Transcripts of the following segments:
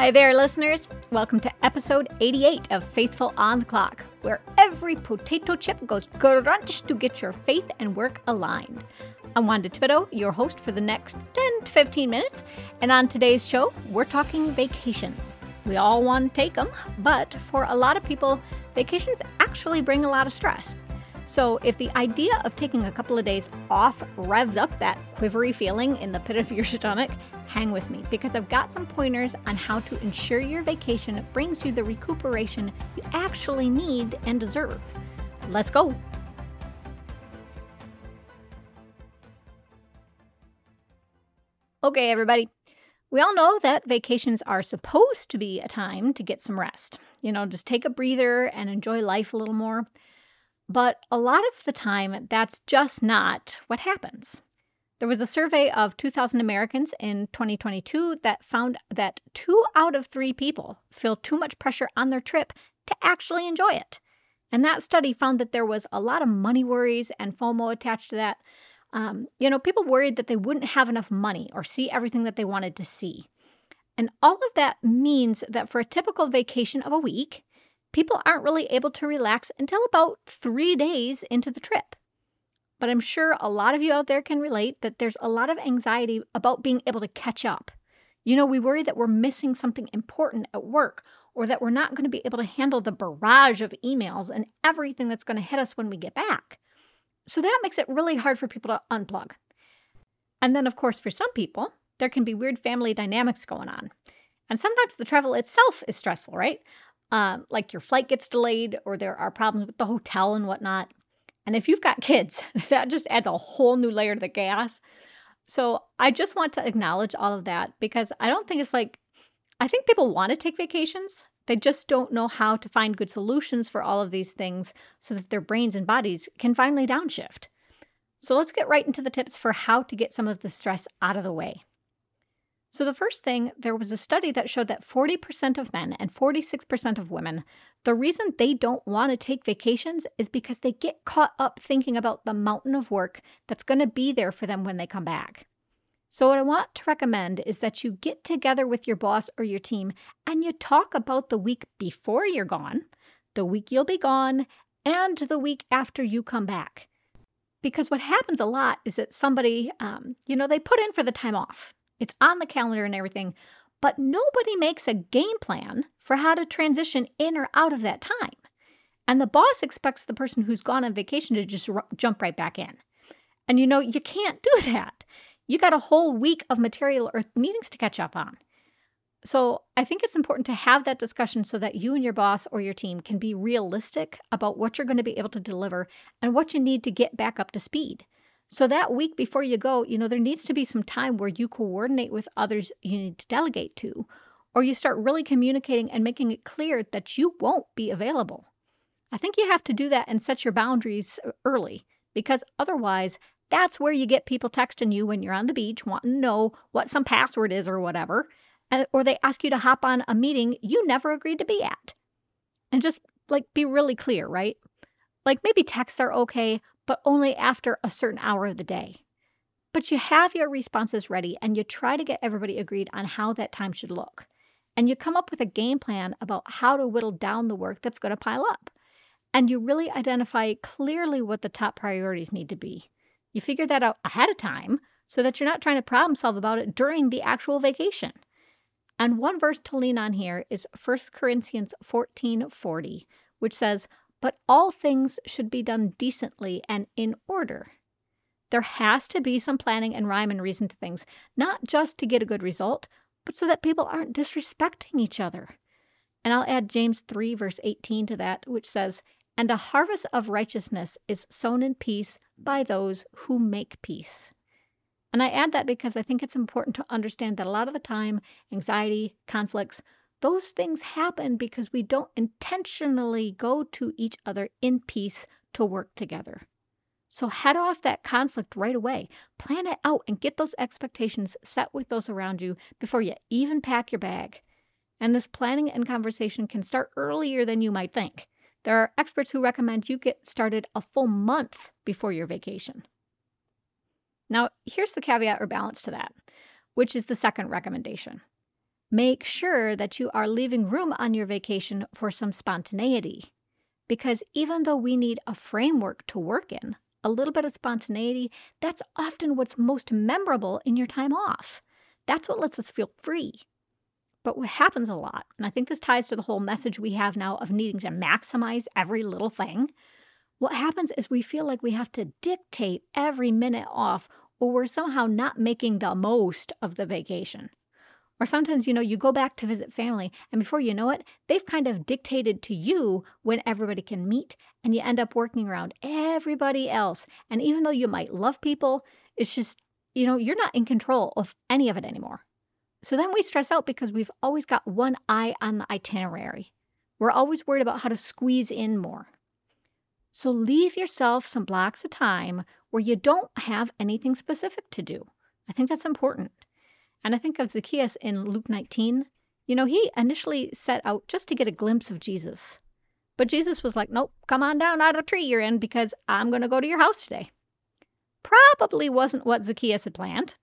Hi there, listeners. Welcome to episode 88 of Faithful on the Clock, where every potato chip goes crunch to get your faith and work aligned. I'm Wanda Thibodeau, your host for the next 10 to 15 minutes, and on today's show, we're talking vacations. We all want to take them, but for a lot of people, vacations actually bring a lot of stress. So, if the idea of taking a couple of days off revs up that quivery feeling in the pit of your stomach, hang with me because I've got some pointers on how to ensure your vacation brings you the recuperation you actually need and deserve. Let's go. Okay, everybody. We all know that vacations are supposed to be a time to get some rest. You know, just take a breather and enjoy life a little more. But a lot of the time, that's just not what happens. There was a survey of 2,000 Americans in 2022 that found that two out of three people feel too much pressure on their trip to actually enjoy it. And that study found that there was a lot of money worries and FOMO attached to that. Um, you know, people worried that they wouldn't have enough money or see everything that they wanted to see. And all of that means that for a typical vacation of a week, people aren't really able to relax until about three days into the trip. But I'm sure a lot of you out there can relate that there's a lot of anxiety about being able to catch up. You know, we worry that we're missing something important at work or that we're not going to be able to handle the barrage of emails and everything that's going to hit us when we get back. So that makes it really hard for people to unplug. And then, of course, for some people, there can be weird family dynamics going on. And sometimes the travel itself is stressful, right? um, like your flight gets delayed or there are problems with the hotel and whatnot. And if you've got kids, that just adds a whole new layer to the chaos. So I just want to acknowledge all of that because I don't think it's like, I think people want to take vacations. They just don't know how to find good solutions for all of these things so that their brains and bodies can finally downshift. So let's get right into the tips for how to get some of the stress out of the way. So, the first thing, there was a study that showed that 40% of men and 46% of women, the reason they don't want to take vacations is because they get caught up thinking about the mountain of work that's going to be there for them when they come back. So, what I want to recommend is that you get together with your boss or your team and you talk about the week before you're gone, the week you'll be gone, and the week after you come back. Because what happens a lot is that somebody, um, you know, they put in for the time off it's on the calendar and everything, but nobody makes a game plan for how to transition in or out of that time. And the boss expects the person who's gone on vacation to just r- jump right back in. And you know, you can't do that. You got a whole week of material or meetings to catch up on. So I think it's important to have that discussion so that you and your boss or your team can be realistic about what you're going to be able to deliver and what you need to get back up to speed. So that week before you go, you know, there needs to be some time where you coordinate with others you need to delegate to, or you start really communicating and making it clear that you won't be available. I think you have to do that and set your boundaries early because otherwise, that's where you get people texting you when you're on the beach wanting to know what some password is or whatever, and, or they ask you to hop on a meeting you never agreed to be at. And just like be really clear, right? Like maybe texts are okay, but only after a certain hour of the day. But you have your responses ready and you try to get everybody agreed on how that time should look. And you come up with a game plan about how to whittle down the work that's going to pile up. And you really identify clearly what the top priorities need to be. You figure that out ahead of time so that you're not trying to problem solve about it during the actual vacation. And one verse to lean on here is 1 Corinthians 14:40, which says, but all things should be done decently and in order. There has to be some planning and rhyme and reason to things, not just to get a good result, but so that people aren't disrespecting each other. And I'll add James 3, verse 18 to that, which says, And a harvest of righteousness is sown in peace by those who make peace. And I add that because I think it's important to understand that a lot of the time, anxiety, conflicts, those things happen because we don't intentionally go to each other in peace to work together. So head off that conflict right away. Plan it out and get those expectations set with those around you before you even pack your bag. And this planning and conversation can start earlier than you might think. There are experts who recommend you get started a full month before your vacation. Now, here's the caveat or balance to that, which is the second recommendation. Make sure that you are leaving room on your vacation for some spontaneity. Because even though we need a framework to work in, a little bit of spontaneity, that's often what's most memorable in your time off. That's what lets us feel free. But what happens a lot, and I think this ties to the whole message we have now of needing to maximize every little thing, what happens is we feel like we have to dictate every minute off, or we're somehow not making the most of the vacation. Or sometimes, you know, you go back to visit family, and before you know it, they've kind of dictated to you when everybody can meet, and you end up working around everybody else. And even though you might love people, it's just, you know, you're not in control of any of it anymore. So then we stress out because we've always got one eye on the itinerary. We're always worried about how to squeeze in more. So leave yourself some blocks of time where you don't have anything specific to do. I think that's important. And I think of Zacchaeus in Luke 19. You know, he initially set out just to get a glimpse of Jesus. But Jesus was like, Nope, come on down out of the tree you're in because I'm going to go to your house today. Probably wasn't what Zacchaeus had planned,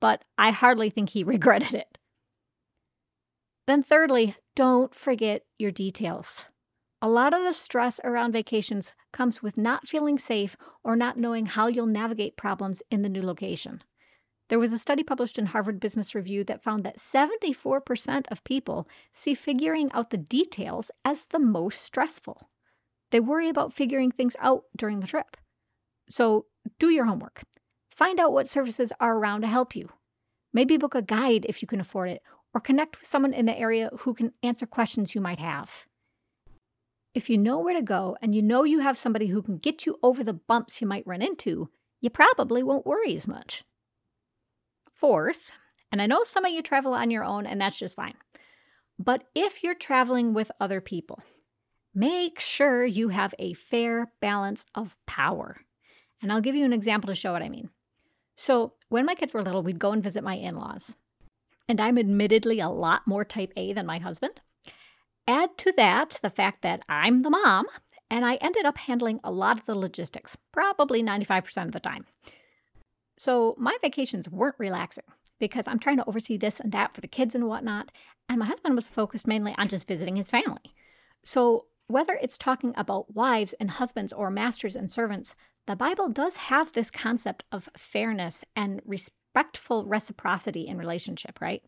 but I hardly think he regretted it. Then, thirdly, don't forget your details. A lot of the stress around vacations comes with not feeling safe or not knowing how you'll navigate problems in the new location. There was a study published in Harvard Business Review that found that 74% of people see figuring out the details as the most stressful. They worry about figuring things out during the trip. So, do your homework. Find out what services are around to help you. Maybe book a guide if you can afford it, or connect with someone in the area who can answer questions you might have. If you know where to go and you know you have somebody who can get you over the bumps you might run into, you probably won't worry as much. Fourth, and I know some of you travel on your own, and that's just fine. But if you're traveling with other people, make sure you have a fair balance of power. And I'll give you an example to show what I mean. So, when my kids were little, we'd go and visit my in laws. And I'm admittedly a lot more type A than my husband. Add to that the fact that I'm the mom, and I ended up handling a lot of the logistics, probably 95% of the time. So my vacations weren't relaxing because I'm trying to oversee this and that for the kids and whatnot. And my husband was focused mainly on just visiting his family. So whether it's talking about wives and husbands or masters and servants, the Bible does have this concept of fairness and respectful reciprocity in relationship, right?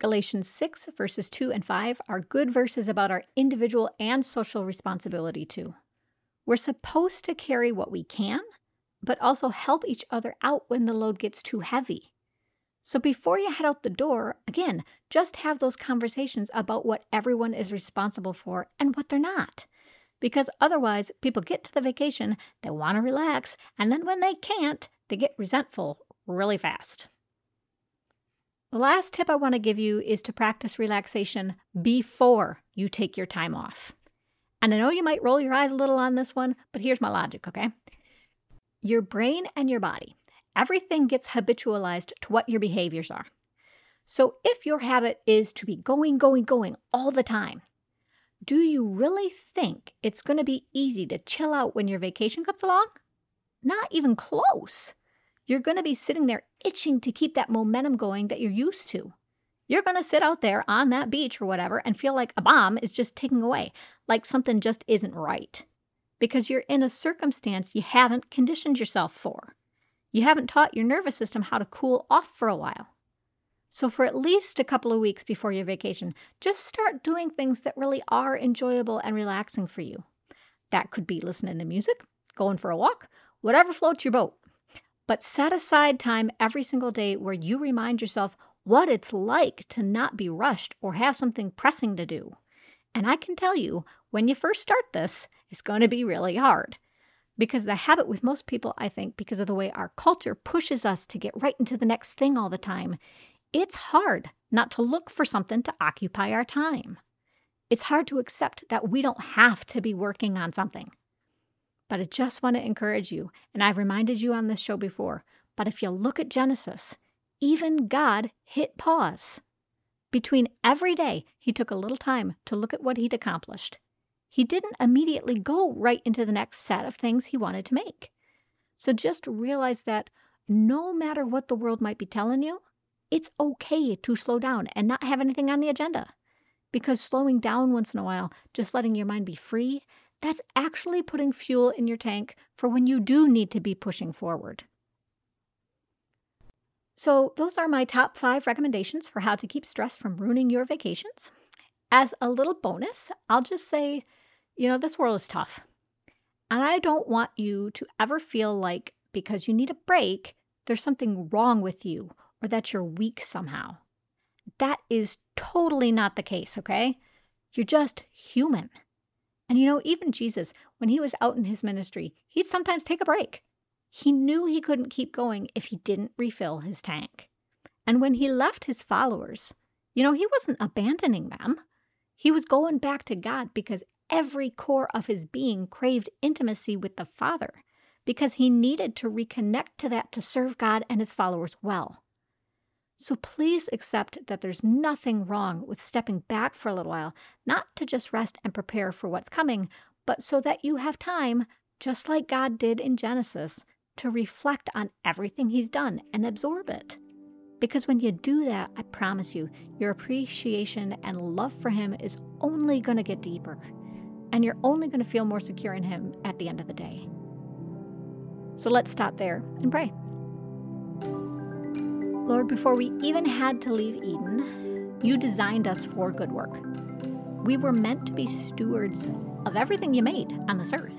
Galatians 6, verses 2 and 5 are good verses about our individual and social responsibility too. We're supposed to carry what we can, but also help each other out when the load gets too heavy. So before you head out the door, again, just have those conversations about what everyone is responsible for and what they're not because otherwise people get to the vacation, they want to relax, and then when they can't, they get resentful really fast. The last tip I want to give you is to practice relaxation before you take your time off. And I know you might roll your eyes a little on this one, but here's my logic, okay? Your brain and your body, everything gets habitualized to what your behaviors are. So if your habit is to be going, going, going all the time, do you really think it's going to be easy to chill out when your vacation comes along? Not even close. You're going to be sitting there itching to keep that momentum going that you're used to. You're going to sit out there on that beach or whatever and feel like a bomb is just ticking away, like something just isn't right. Because you're in a circumstance you haven't conditioned yourself for. You haven't taught your nervous system how to cool off for a while. So, for at least a couple of weeks before your vacation, just start doing things that really are enjoyable and relaxing for you. That could be listening to music, going for a walk, whatever floats your boat. But set aside time every single day where you remind yourself what it's like to not be rushed or have something pressing to do. And I can tell you, when you first start this, it's going to be really hard. Because the habit with most people, I think, because of the way our culture pushes us to get right into the next thing all the time, it's hard not to look for something to occupy our time. It's hard to accept that we don't have to be working on something. But I just want to encourage you, and I've reminded you on this show before, but if you look at Genesis, even God hit pause. Between every day, he took a little time to look at what he'd accomplished. He didn't immediately go right into the next set of things he wanted to make. So just realize that no matter what the world might be telling you, it's okay to slow down and not have anything on the agenda. Because slowing down once in a while, just letting your mind be free, that's actually putting fuel in your tank for when you do need to be pushing forward. So, those are my top five recommendations for how to keep stress from ruining your vacations. As a little bonus, I'll just say, you know, this world is tough. And I don't want you to ever feel like because you need a break, there's something wrong with you or that you're weak somehow. That is totally not the case, okay? You're just human. And you know, even Jesus, when he was out in his ministry, he'd sometimes take a break. He knew he couldn't keep going if he didn't refill his tank. And when he left his followers, you know, he wasn't abandoning them. He was going back to God because every core of his being craved intimacy with the Father, because he needed to reconnect to that to serve God and his followers well. So please accept that there's nothing wrong with stepping back for a little while, not to just rest and prepare for what's coming, but so that you have time, just like God did in Genesis, to reflect on everything He's done and absorb it. Because when you do that, I promise you, your appreciation and love for Him is only going to get deeper. And you're only going to feel more secure in Him at the end of the day. So let's stop there and pray. Lord, before we even had to leave Eden, you designed us for good work. We were meant to be stewards of everything you made on this earth.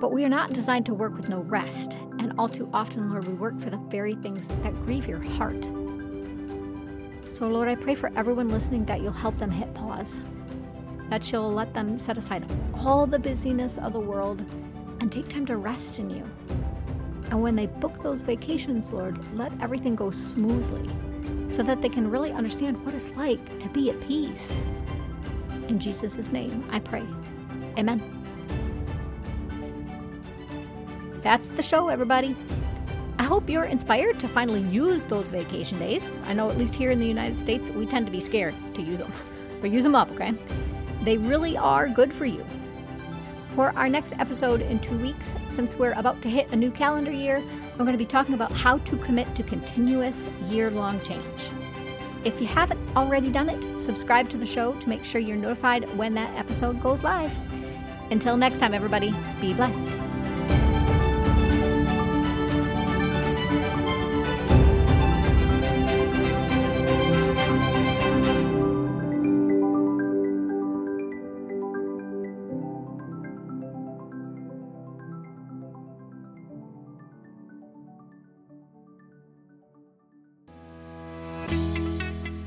But we are not designed to work with no rest, and all too often, Lord, we work for the very things that grieve your heart. So, Lord, I pray for everyone listening that you'll help them hit pause, that you'll let them set aside all the busyness of the world and take time to rest in you, and when they book those vacations, Lord, let everything go smoothly so that they can really understand what it's like to be at peace. In Jesus' name, I pray. Amen. That's the show, everybody. I hope you're inspired to finally use those vacation days. I know, at least here in the United States, we tend to be scared to use them, but use them up, okay? They really are good for you. For our next episode in two weeks, since we're about to hit a new calendar year, we're going to be talking about how to commit to continuous year long change. If you haven't already done it, subscribe to the show to make sure you're notified when that episode goes live. Until next time, everybody, be blessed.